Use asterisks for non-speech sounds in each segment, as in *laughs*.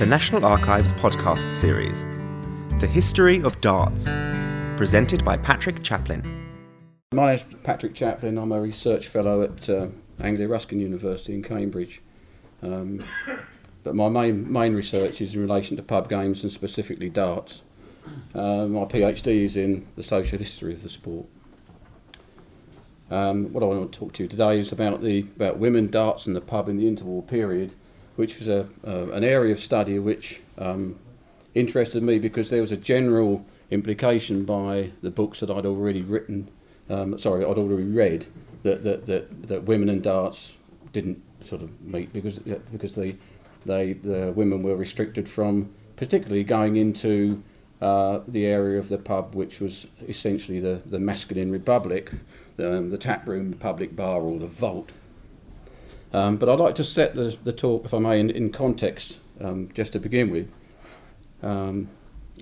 the National Archives podcast series, The History of Darts, presented by Patrick Chaplin. My name is Patrick Chaplin. I'm a research fellow at uh, Anglia Ruskin University in Cambridge. Um, but my main, main research is in relation to pub games and specifically darts. Uh, my PhD is in the social history of the sport. Um, what I want to talk to you today is about the about women darts and the pub in the interwar period which was a, uh, an area of study which um, interested me because there was a general implication by the books that I'd already written, um, sorry, I'd already read, that, that, that, that women and darts didn't sort of meet because, because they, they, the women were restricted from particularly going into uh, the area of the pub which was essentially the, the masculine republic, the, um, the tap room, the public bar or the vault. Um, but I'd like to set the, the talk, if I may, in, in context, um, just to begin with. Um,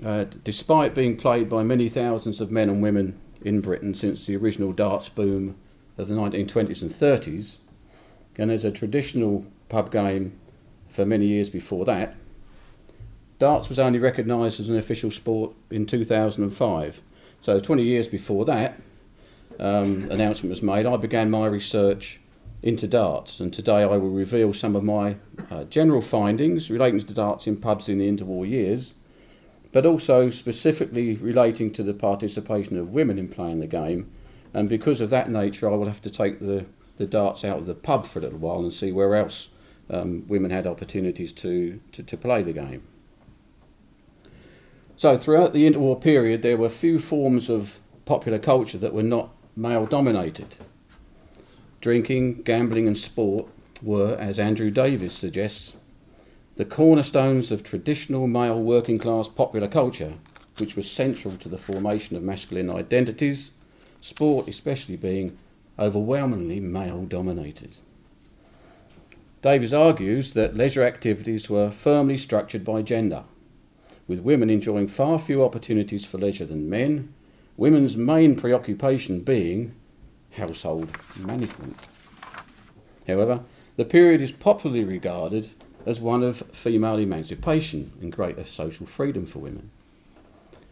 uh, despite being played by many thousands of men and women in Britain since the original darts boom of the 1920s and 30s, and as a traditional pub game for many years before that, darts was only recognised as an official sport in 2005. So 20 years before that um, announcement was made, I began my research into darts. And today I will reveal some of my uh, general findings relating to darts in pubs in the interwar years, but also specifically relating to the participation of women in playing the game. And because of that nature, I will have to take the, the darts out of the pub for a little while and see where else um, women had opportunities to, to, to play the game. So, throughout the interwar period, there were few forms of popular culture that were not male dominated. Drinking, gambling, and sport were, as Andrew Davies suggests, the cornerstones of traditional male working class popular culture, which was central to the formation of masculine identities, sport especially being overwhelmingly male dominated. Davies argues that leisure activities were firmly structured by gender, with women enjoying far fewer opportunities for leisure than men, women's main preoccupation being household management. However, the period is popularly regarded as one of female emancipation and greater social freedom for women.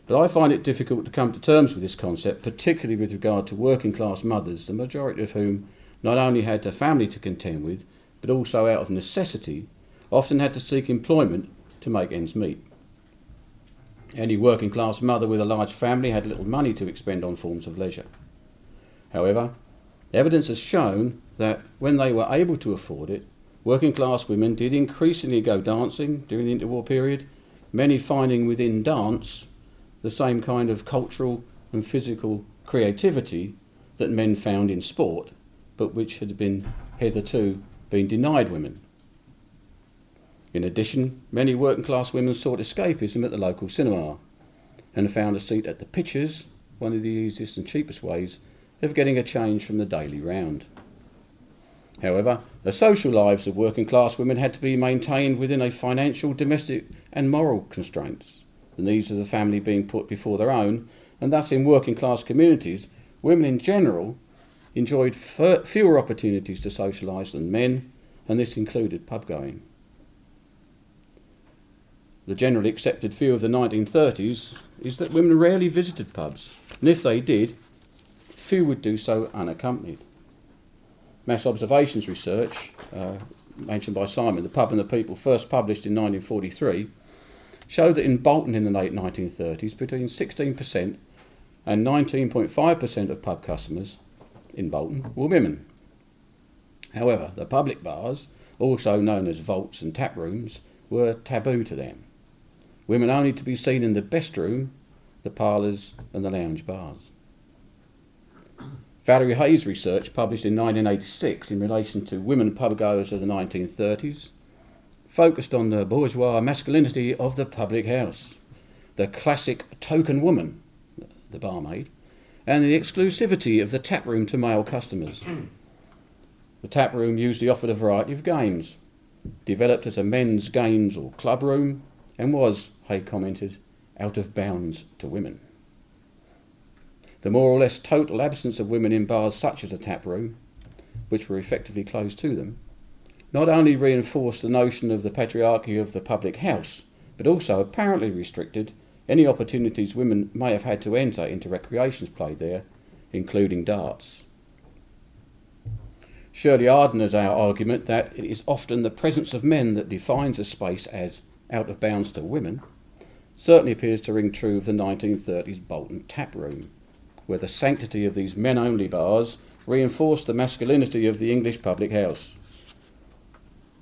But I find it difficult to come to terms with this concept, particularly with regard to working class mothers, the majority of whom not only had a family to contend with, but also out of necessity, often had to seek employment to make ends meet. Any working class mother with a large family had little money to expend on forms of leisure. However, evidence has shown that when they were able to afford it, working class women did increasingly go dancing during the interwar period, many finding within dance the same kind of cultural and physical creativity that men found in sport, but which had been hitherto been denied women. In addition, many working class women sought escapism at the local cinema and found a seat at the pictures, one of the easiest and cheapest ways of getting a change from the daily round. However, the social lives of working class women had to be maintained within a financial, domestic, and moral constraints, the needs of the family being put before their own, and thus in working class communities, women in general enjoyed fewer opportunities to socialise than men, and this included pub going. The generally accepted view of the 1930s is that women rarely visited pubs, and if they did, few would do so unaccompanied. Mass observations research, uh, mentioned by Simon, The Pub and the People, first published in 1943, showed that in Bolton in the late 1930s, between 16% and 19.5% of pub customers in Bolton were women. However, the public bars, also known as vaults and tap rooms, were taboo to them. Women only to be seen in the best room, the parlours, and the lounge bars. Valerie Hey's research, published in 1986 in relation to women pubgoers of the 1930s, focused on the bourgeois masculinity of the public house, the classic token woman, the barmaid, and the exclusivity of the tap room to male customers. the tap room usually offered a variety of games, developed as a men's games or club room, and was, Hey commented, out of bounds to women. The more or less total absence of women in bars such as a tap room, which were effectively closed to them, not only reinforced the notion of the patriarchy of the public house, but also apparently restricted any opportunities women may have had to enter into recreations played there, including darts. Shirley Ardener's argument that it is often the presence of men that defines a space as out of bounds to women certainly appears to ring true of the 1930s Bolton tap room, where the sanctity of these men only bars reinforced the masculinity of the English public house.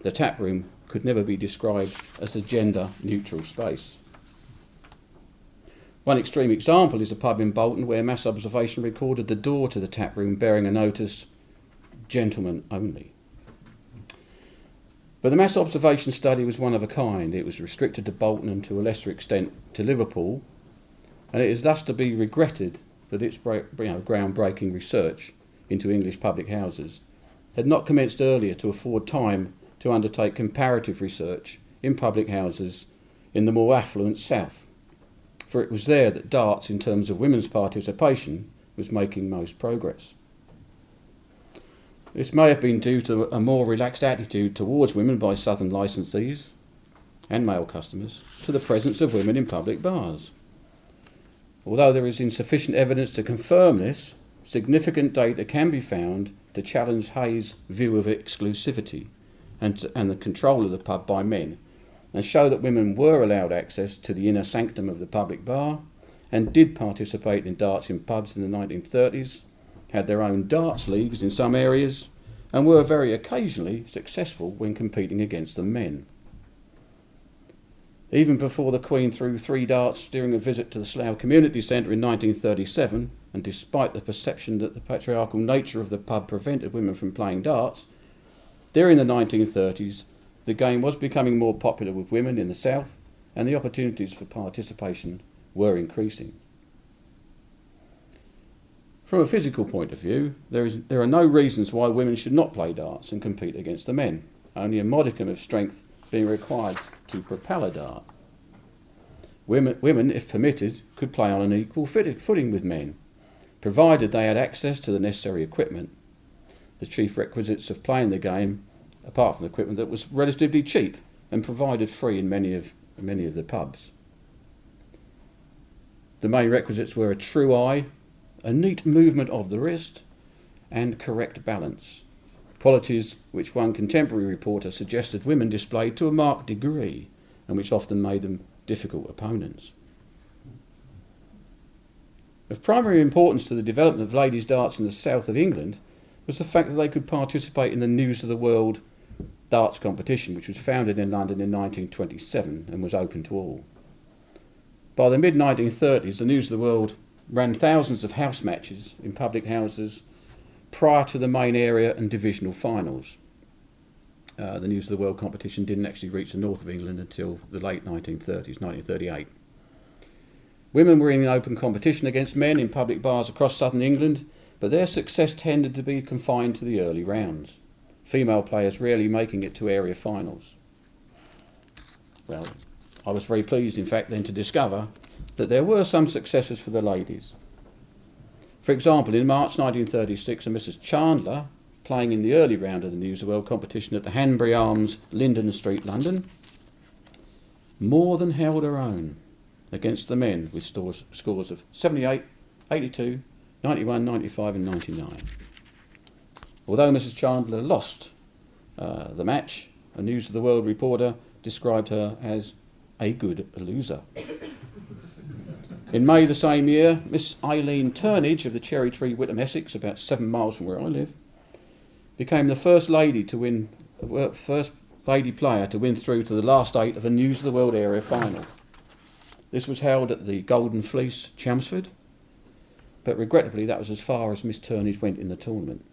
The tap room could never be described as a gender neutral space. One extreme example is a pub in Bolton where mass observation recorded the door to the tap room bearing a notice, gentlemen only. But the mass observation study was one of a kind. It was restricted to Bolton and to a lesser extent to Liverpool, and it is thus to be regretted that its you know, groundbreaking research into English public houses had not commenced earlier to afford time to undertake comparative research in public houses in the more affluent south for it was there that darts, in terms of women's participation, was making most progress. This may have been due to a more relaxed attitude towards women by southern licensees and male customers to the presence of women in public bars. Although there is insufficient evidence to confirm this, significant data can be found to challenge Hey's view of exclusivity and, to, and the control of the pub by men and show that women were allowed access to the inner sanctum of the public bar and did participate in darts in pubs in the 1930s, had their own darts leagues in some areas, and were very occasionally successful when competing against the men. Even before the Queen threw three darts during a visit to the Slough Community Centre in 1937, and despite the perception that the patriarchal nature of the pub prevented women from playing darts, during the 1930s the game was becoming more popular with women in the south, and the opportunities for participation were increasing. From a physical point of view, there, is, there are no reasons why women should not play darts and compete against the men, only a modicum of strength being required to propel a dart. Women, women, if permitted, could play on an equal footing with men, provided they had access to the necessary equipment. The chief requisites of playing the game apart from the equipment that was relatively cheap and provided free in many of, many of the pubs. The main requisites were a true eye, a neat movement of the wrist, and correct balance, qualities which one contemporary reporter suggested women displayed to a marked degree and which often made them difficult opponents. Of primary importance to the development of ladies' darts in the south of England was the fact that they could participate in the News of the World darts competition, which was founded in London in 1927 and was open to all. By the mid 1930s, the News of the World ran thousands of house matches in public houses prior to the main area and divisional finals. Uh, the News of the World competition didn't actually reach the north of England until the late 1930s, 1938. Women were in open competition against men in public bars across southern England, but their success tended to be confined to the early rounds female players rarely making it to area finals. Well, I was very pleased, in fact, then to discover that there were some successes for the ladies. For example, in March 1936, a Mrs. Chandler, playing in the early round of the News of the World competition at the Hanbury Arms, Linden Street, London, more than held her own against the men with scores, scores of 78, 82, 91, 95, and 99. Although Mrs. Chandler lost uh, the match, a News of the World reporter described her as a good loser. In May the same year, Miss Eileen Turnage of the Cherry Tree, Witham, Essex, about seven miles from where I live, became the first lady to win, first lady player to win through to the last eight of a News of the World area final. This was held at the Golden Fleece, Chelmsford, but regrettably that was as far as Miss Turnage went in the tournament.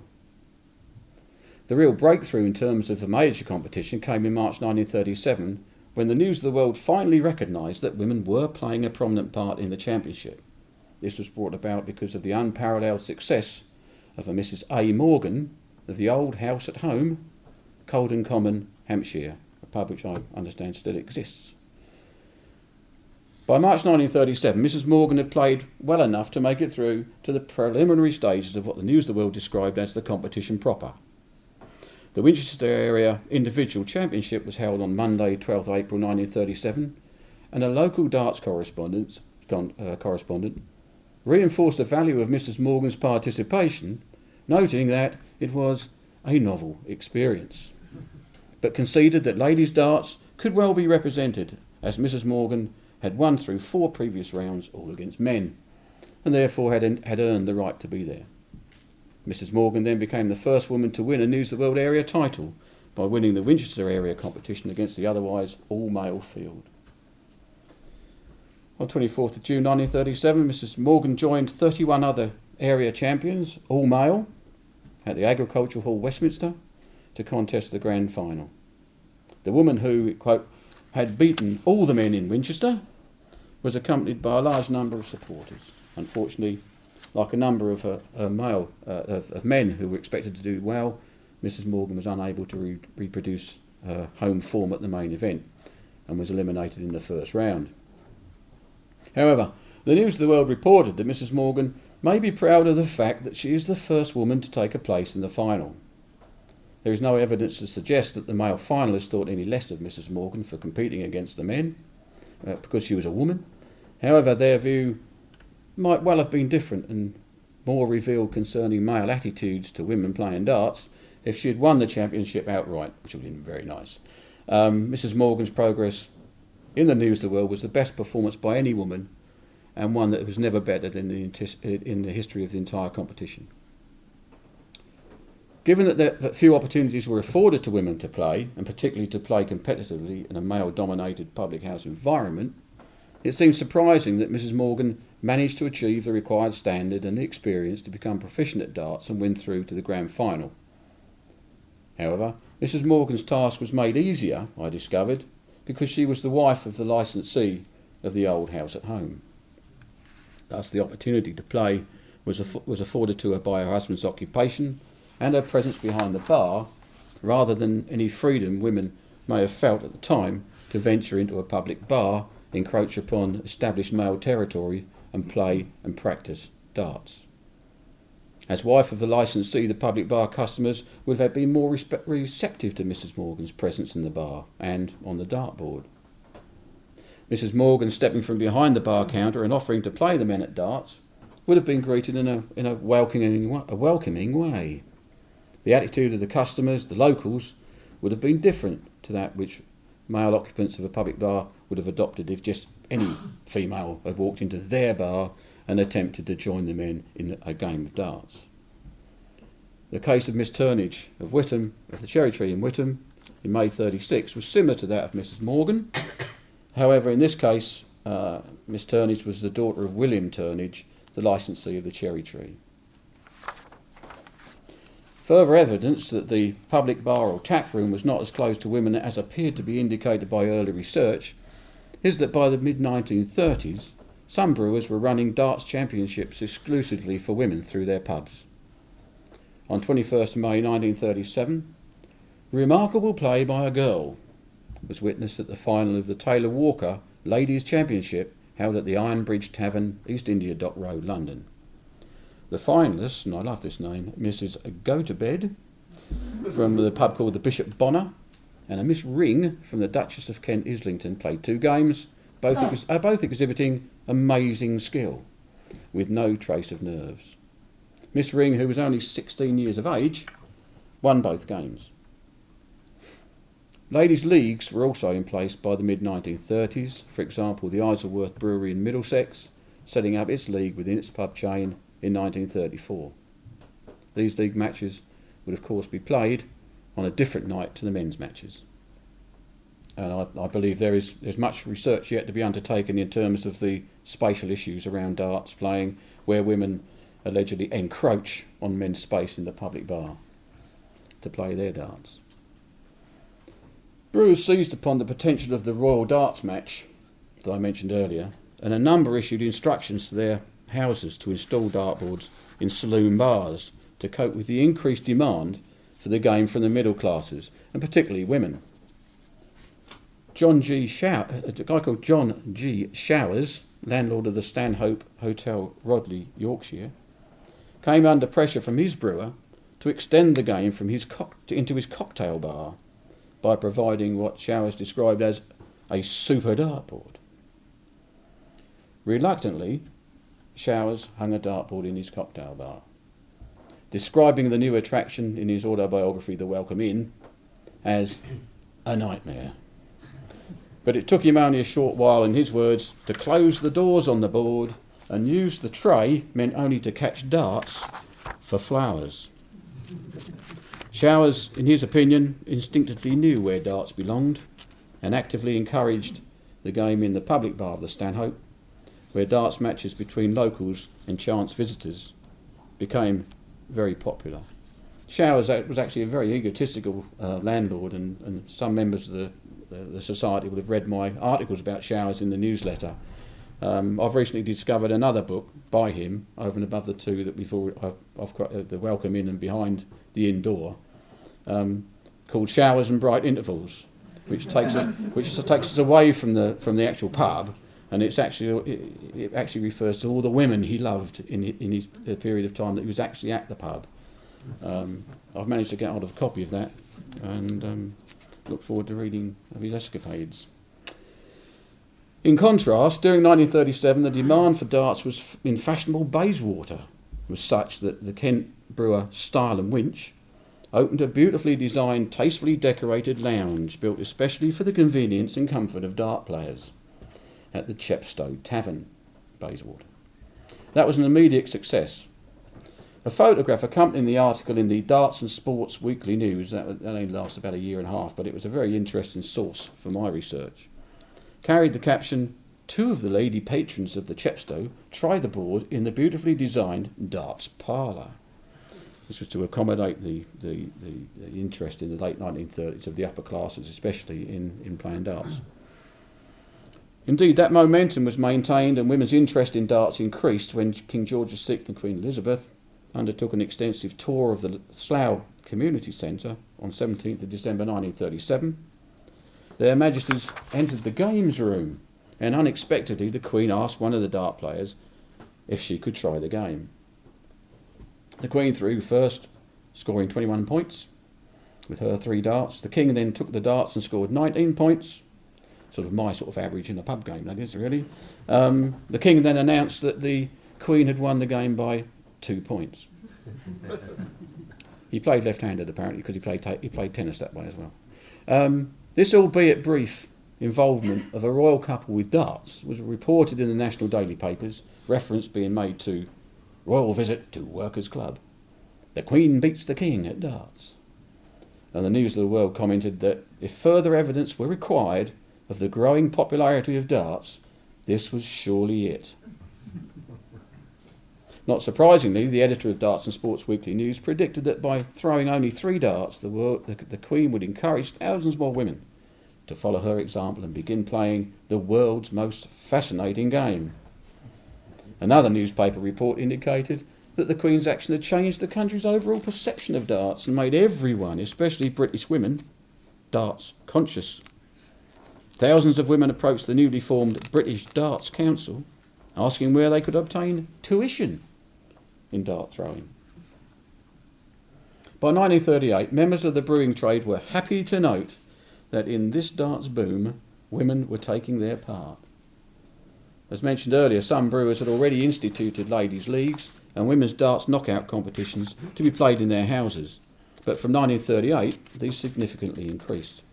The real breakthrough in terms of the major competition came in March 1937 when the News of the World finally recognised that women were playing a prominent part in the championship. This was brought about because of the unparalleled success of a Mrs. A. Morgan of the old house at home, Colden Common, Hampshire, a pub which I understand still exists. By March 1937, Mrs. Morgan had played well enough to make it through to the preliminary stages of what the News of the World described as the competition proper. The Winchester Area Individual Championship was held on Monday, 12th April 1937, and a local darts correspondent, uh, correspondent reinforced the value of Mrs. Morgan's participation, noting that it was a novel experience, but conceded that ladies' darts could well be represented, as Mrs. Morgan had won through four previous rounds, all against men, and therefore had, had earned the right to be there. Mrs. Morgan then became the first woman to win a News of the World area title by winning the Winchester area competition against the otherwise all male field. On 24th of June 1937, Mrs. Morgan joined 31 other area champions, all male, at the Agricultural Hall, Westminster, to contest the grand final. The woman who, quote, had beaten all the men in Winchester was accompanied by a large number of supporters. Unfortunately, like a number of male uh, of, of, men who were expected to do well, Mrs. Morgan was unable to re- reproduce her home form at the main event and was eliminated in the first round. However, the News of the World reported that Mrs. Morgan may be proud of the fact that she is the first woman to take a place in the final. There is no evidence to suggest that the male finalists thought any less of Mrs. Morgan for competing against the men, uh, because she was a woman. However, their view might well have been different and more revealed concerning male attitudes to women playing darts if she had won the championship outright, which would have been very nice. Um, Mrs. Morgan's progress in the news of the world was the best performance by any woman and one that was never bettered in the, in the history of the entire competition. Given that, there, that few opportunities were afforded to women to play, and particularly to play competitively in a male dominated public house environment, it seems surprising that Mrs. Morgan managed to achieve the required standard and the experience to become proficient at darts and win through to the grand final. However, Mrs. Morgan's task was made easier, I discovered, because she was the wife of the licensee of the old house at home. Thus, the opportunity to play was, aff- was afforded to her by her husband's occupation and her presence behind the bar, rather than any freedom women may have felt at the time to venture into a public bar, encroach upon established male territory, and play and practice darts. As wife of the licensee, the public bar customers would have been more respe- receptive to Mrs. Morgan's presence in the bar and on the dartboard. Mrs. Morgan stepping from behind the bar counter and offering to play the men at darts would have been greeted in a, in a, welcoming, a welcoming way. The attitude of the customers, the locals, would have been different to that which male occupants of a public bar would have adopted if just any female had walked into their bar and attempted to join the men in a game of darts. The case of Miss Turnage of Witham, of the Cherry Tree in Witham, in May 36, was similar to that of Mrs. Morgan. However, in this case, uh, Miss Turnage was the daughter of William Turnage, the licensee of the Cherry Tree. Further evidence that the public bar or tap room was not as closed to women as appeared to be indicated by early research is that by the mid 1930s, some brewers were running darts championships exclusively for women through their pubs. On 21st May 1937, remarkable play by a girl was witnessed at the final of the Taylor Walker Ladies Championship held at the Iron Bridge Tavern, East India Dock Road, London. The finalists, and I love this name, Mrs. Go to Bed from the pub called the Bishop Bonner, and a Miss Ring from the Duchess of Kent Islington played two games, both, ex- uh, both exhibiting amazing skill with no trace of nerves. Miss Ring, who was only 16 years of age, won both games. Ladies' leagues were also in place by the mid 1930s. For example, the Isleworth Brewery in Middlesex setting up its league within its pub chain in 1934. These league matches would, of course, be played on a different night to the men's matches and I, I, believe there is there's much research yet to be undertaken in terms of the spatial issues around darts playing, where women allegedly encroach on men's space in the public bar to play their darts. Brewers seized upon the potential of the Royal Darts match that I mentioned earlier, and a number issued instructions to their houses to install dartboards in saloon bars to cope with the increased demand for the game from the middle classes, and particularly women. John G. Show- uh, a guy called John G. Showers, landlord of the Stanhope Hotel, Rodley, Yorkshire, came under pressure from his brewer to extend the game from his cock- into his cocktail bar by providing what Showers described as a super dartboard. Reluctantly, Showers hung a dartboard in his cocktail bar. Describing the new attraction in his autobiography, The Welcome Inn, as a nightmare. But it took him only a short while, in his words, to close the doors on the board and use the tray meant only to catch darts for flowers. Showers, in his opinion, instinctively knew where darts belonged and actively encouraged the game in the public bar of the Stanhope, where darts matches between locals and chance visitors became very popular. Showers was actually a very egotistical uh, landlord, and, and some members of the, the, the, society would have read my articles about Showers in the newsletter. Um, I've recently discovered another book by him over and above the two that we've already, I've, I've got, uh, the Welcome Inn and Behind the Indoor, um, called Showers and Bright Intervals, which takes us, which takes us away from the from the actual pub, and it's actually it, actually refers to all the women he loved in in his period of time that he was actually at the pub. Um, I've managed to get hold of a copy of that, and um, look forward to reading of his escapades. In contrast, during 1937, the demand for darts was in fashionable Bayswater was such that the Kent brewer Style and Winch opened a beautifully designed, tastefully decorated lounge built especially for the convenience and comfort of dart players at the Chepstow Tavern, Bayswater. That was an immediate success. A photograph accompanying the article in the Darts and Sports Weekly News, that, only lasted about a year and a half, but it was a very interesting source for my research, carried the caption Two of the lady patrons of the Chepstow try the board in the beautifully designed darts parlour. This was to accommodate the, the, the, the, interest in the late 1930s of the upper classes, especially in, in playing darts. Indeed, that momentum was maintained and women's interest in darts increased when King George VI and Queen Elizabeth undertook an extensive tour of the Slough Community Centre on 17th of December 1937. Their Majesties entered the games room and unexpectedly the Queen asked one of the dart players if she could try the game. The Queen threw first, scoring 21 points with her three darts. The King then took the darts and scored 19 points, sort of my sort of average in a pub game, that is, really. Um, the King then announced that the Queen had won the game by two points. he played left handed, apparently, because he played, ta- he played tennis that way as well. Um, this, albeit brief, involvement of a royal couple with darts was reported in the national daily papers, reference being made to Royal visit to Workers' Club. The Queen beats the King at darts. And the News of the World commented that if further evidence were required of the growing popularity of darts, this was surely it. Not surprisingly, the editor of Darts and Sports Weekly News predicted that by throwing only three darts, the, world, the, the Queen would encourage thousands more women to follow her example and begin playing the world's most fascinating game. Another newspaper report indicated that the Queen's action had changed the country's overall perception of darts and made everyone, especially British women, darts conscious. Thousands of women approached the newly formed British Darts Council asking where they could obtain tuition in dart throwing. By 1938, members of the brewing trade were happy to note that in this darts boom, women were taking their part. As mentioned earlier, some brewers had already instituted ladies' leagues and women's darts knockout competitions to be played in their houses, but from 1938 these significantly increased.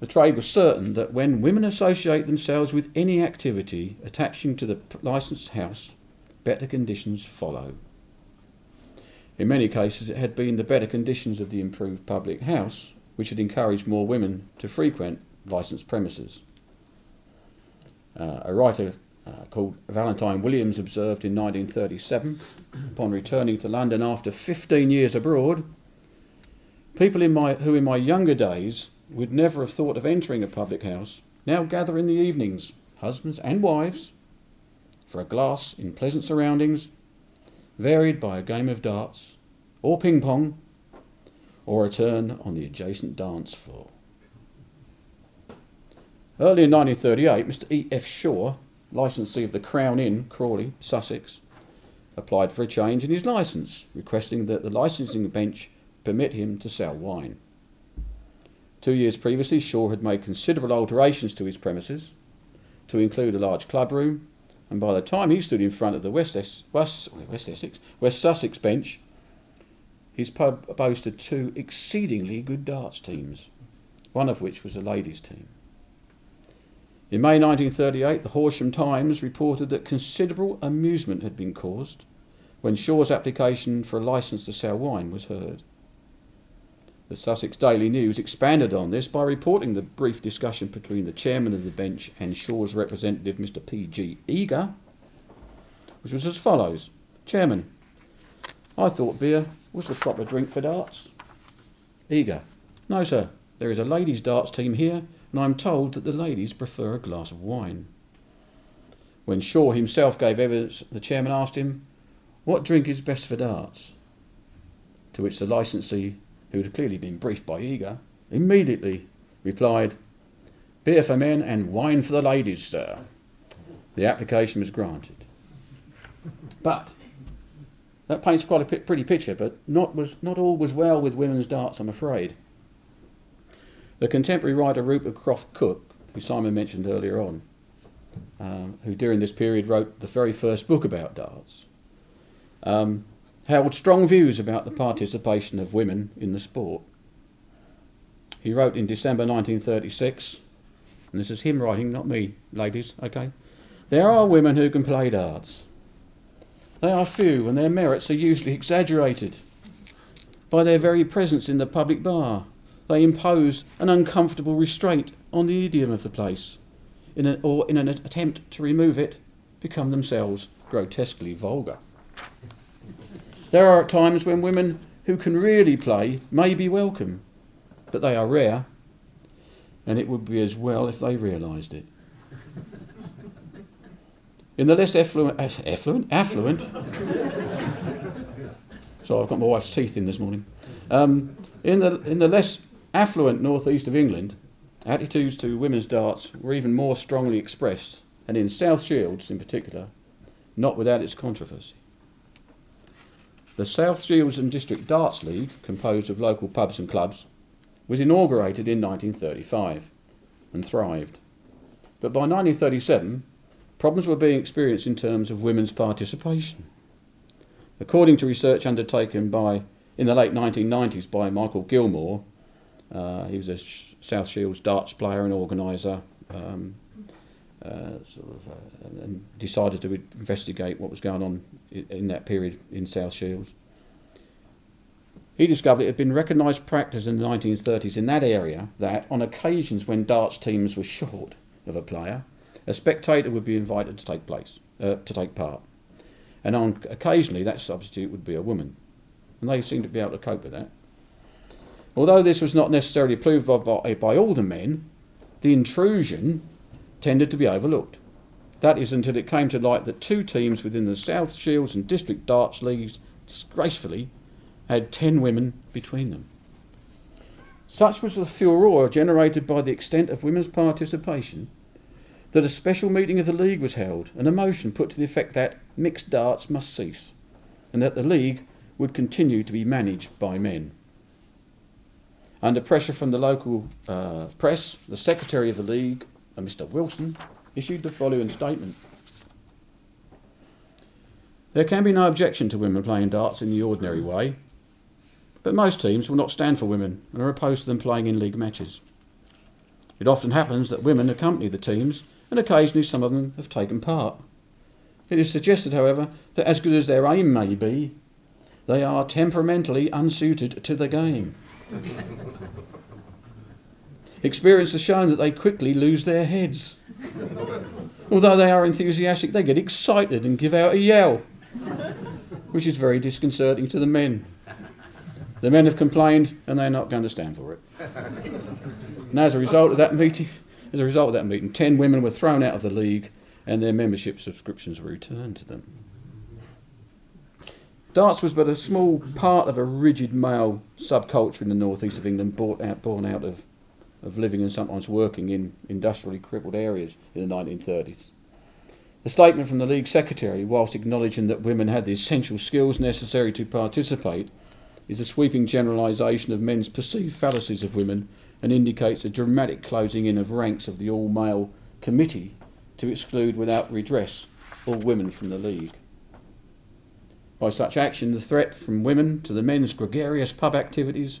The trade was certain that when women associate themselves with any activity attaching to the licensed house, better conditions follow. In many cases, it had been the better conditions of the improved public house which had encouraged more women to frequent licensed premises. Uh, a writer uh, called Valentine Williams observed in 1937, upon returning to London after 15 years abroad, people in my, who in my younger days would never have thought of entering a public house now gather in the evenings, husbands and wives, for a glass in pleasant surroundings, varied by a game of darts, or ping pong, or a turn on the adjacent dance floor. Early in 1938, Mr. E. F. Shaw, licensee of the Crown Inn, Crawley, Sussex, applied for a change in his licence, requesting that the licensing bench permit him to sell wine. Two years previously, Shaw had made considerable alterations to his premises to include a large club room, and by the time he stood in front of the West, es- West, West Essex, West Sussex bench, his pub boasted two exceedingly good darts teams, one of which was a ladies' team. In May 1938, the Horsham Times reported that considerable amusement had been caused when Shaw's application for a licence to sell wine was heard. The Sussex Daily News expanded on this by reporting the brief discussion between the chairman of the bench and Shaw's representative, Mr. P.G. Eager, which was as follows Chairman, I thought beer was the proper drink for darts. Eager, no, sir, there is a ladies' darts team here, and I am told that the ladies prefer a glass of wine. When Shaw himself gave evidence, the chairman asked him, What drink is best for darts? To which the licensee who had clearly been briefed by Eager, immediately replied, Beer for men and wine for the ladies, sir. The application was granted. But that paints quite a p- pretty picture, but not, was, not all was well with women's darts, I'm afraid. The contemporary writer Rupert Croft-Cooke, who Simon mentioned earlier on, um, who during this period wrote the very first book about darts, um, held strong views about the participation of women in the sport. He wrote in December 1936, and this is him writing, not me, ladies, okay? There are women who can play darts. They are few, and their merits are usually exaggerated. By their very presence in the public bar, they impose an uncomfortable restraint on the idiom of the place, in a, or in an attempt to remove it, become themselves grotesquely vulgar. There are times when women who can really play may be welcome, but they are rare, and it would be as well if they realised it. In the less effluent, effluent, affluent. so I've got my wife's teeth in this morning. Um, in the in the less affluent northeast of England, attitudes to women's darts were even more strongly expressed, and in South Shields in particular, not without its controversy. The South Shields and District Darts League, composed of local pubs and clubs, was inaugurated in 1935 and thrived. But by 1937, problems were being experienced in terms of women's participation. According to research undertaken by in the late 1990s by Michael Gilmore, uh, he was a South Shields darts player and organiser, um, uh, sort of, uh, and decided to investigate what was going on in, in that period in South Shields. He discovered it had been recognised practice in the 1930s in that area that, on occasions when darts teams were short of a player, a spectator would be invited to take place, uh, to take part, and on occasionally that substitute would be a woman, and they seemed to be able to cope with that. Although this was not necessarily approved by, by, by all the men, the intrusion tended to be overlooked. That is until it came to light that two teams within the South Shields and District Darts Leagues disgracefully had 10 women between them. Such was the furore generated by the extent of women's participation that a special meeting of the League was held and a motion put to the effect that mixed darts must cease and that the League would continue to be managed by men. Under pressure from the local uh, press, the secretary of the League, uh, Mr. Wilson, issued the following statement. There can be no objection to women playing darts in the ordinary way, but most teams will not stand for women and are opposed to them playing in league matches. It often happens that women accompany the teams, and occasionally some of them have taken part. It is suggested, however, that as good as their aim may be, they are temperamentally unsuited to the game. *laughs* Experience has shown that they quickly lose their heads. Although they are enthusiastic, they get excited and give out a yell, which is very disconcerting to the men. The men have complained and they're not going to stand for it. And as a result of that meeting, as a result of that meeting, ten women were thrown out of the league and their membership subscriptions were returned to them. Darts was but a small part of a rigid male subculture in the northeast of England, brought out, born out of, of living and sometimes working in industrially crippled areas in the 1930s. The statement from the League Secretary, whilst acknowledging that women had the essential skills necessary to participate, is a sweeping generalisation of men's perceived fallacies of women and indicates a dramatic closing in of ranks of the all male committee to exclude without redress all women from the League. By such action, the threat from women to the men's gregarious pub activities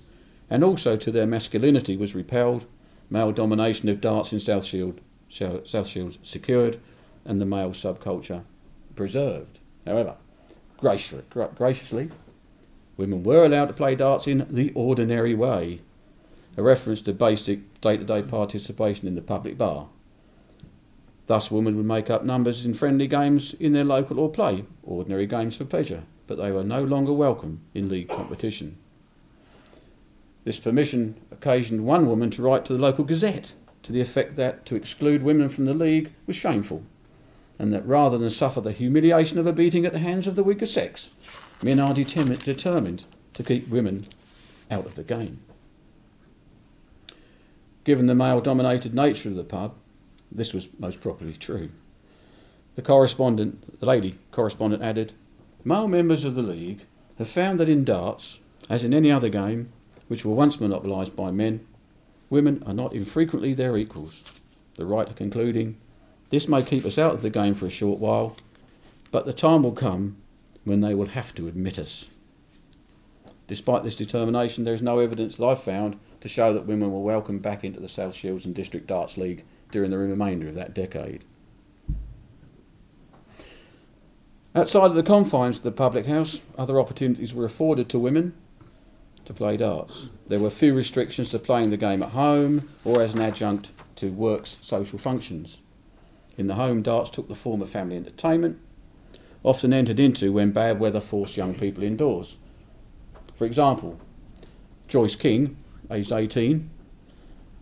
and also to their masculinity was repelled, male domination of darts in South Shield, South Shields secured, and the male subculture preserved. However, graciously, women were allowed to play darts in the ordinary way, a reference to basic day to day participation in the public bar. Thus, women would make up numbers in friendly games in their local or play ordinary games for pleasure, but they were no longer welcome in league competition. This permission occasioned one woman to write to the local gazette to the effect that to exclude women from the league was shameful, and that rather than suffer the humiliation of a beating at the hands of the weaker sex, men are determined to keep women out of the game. Given the male dominated nature of the pub, this was most probably true. The correspondent, the lady correspondent added, Male members of the League have found that in darts, as in any other game, which were once monopolised by men, women are not infrequently their equals. The writer concluding, This may keep us out of the game for a short while, but the time will come when they will have to admit us. Despite this determination, there is no evidence that I've found to show that women were welcomed back into the South Shields and District Darts League during the remainder of that decade. Outside of the confines of the public house, other opportunities were afforded to women to play darts. There were few restrictions to playing the game at home or as an adjunct to work's social functions. In the home, darts took the form of family entertainment, often entered into when bad weather forced young people indoors. For example, Joyce King, aged 18,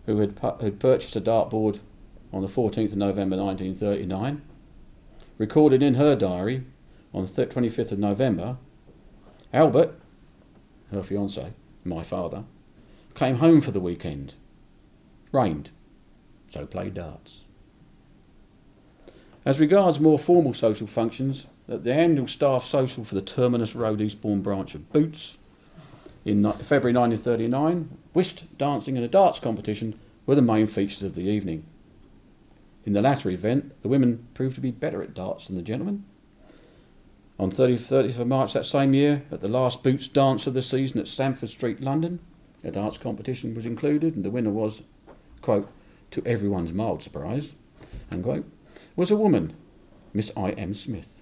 who had, pu- had purchased a dartboard on the 14th of November 1939, recorded in her diary on the 25th of November, Albert, her fiance, my father, came home for the weekend. Rained, so played darts. As regards more formal social functions, at the annual staff social for the Terminus Road Eastbourne branch of Boots in February 1939, whist, dancing, and a darts competition were the main features of the evening. In the latter event, the women proved to be better at darts than the gentlemen. On 30th, 30th of March that same year, at the last Boots dance of the season at Stamford Street, London, a darts competition was included, and the winner was, quote, to everyone's mild surprise, unquote, was a woman, Miss I. M. Smith.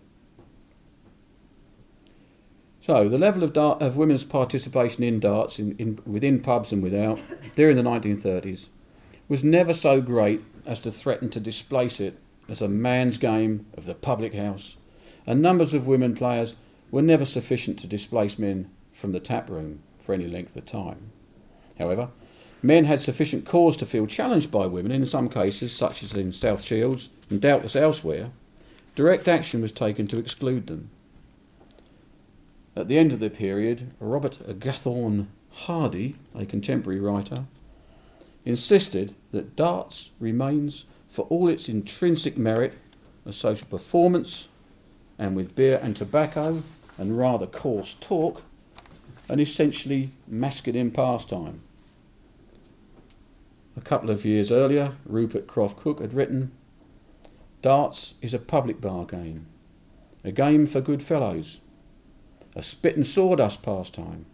So, the level of, of women's participation in darts in, in, within pubs and without during the 1930s was never so great as to threaten to displace it as a man's game of the public house, and numbers of women players were never sufficient to displace men from the tap room for any length of time. However, men had sufficient cause to feel challenged by women in some cases, such as in South Shields and doubtless elsewhere. Direct action was taken to exclude them. At the end of the period, Robert Gathorne Hardy, a contemporary writer, insisted that darts remains, for all its intrinsic merit, a social performance, and with beer and tobacco and rather coarse talk, an essentially masculine pastime. A couple of years earlier, Rupert Croft-Cooke had written, Darts is a public bar game, a game for good fellows a spit and sawdust pastime.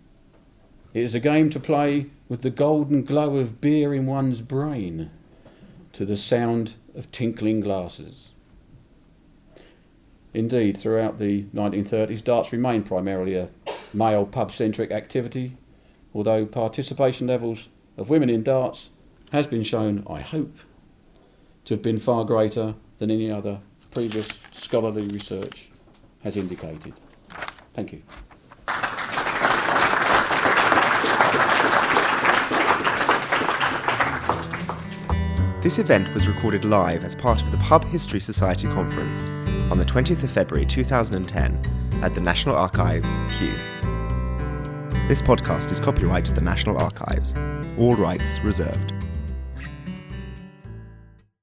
It is a game to play with the golden glow of beer in one's brain to the sound of tinkling glasses. Indeed, throughout the 1930s, darts remained primarily a male pub centric activity, although participation levels of women in darts has been shown, I hope, to have been far greater than any other previous scholarly research has indicated. Thank you. This event was recorded live as part of the Pub History Society conference on the 20th of February 2010 at the National Archives, Kew. This podcast is copyright to the National Archives, all rights reserved.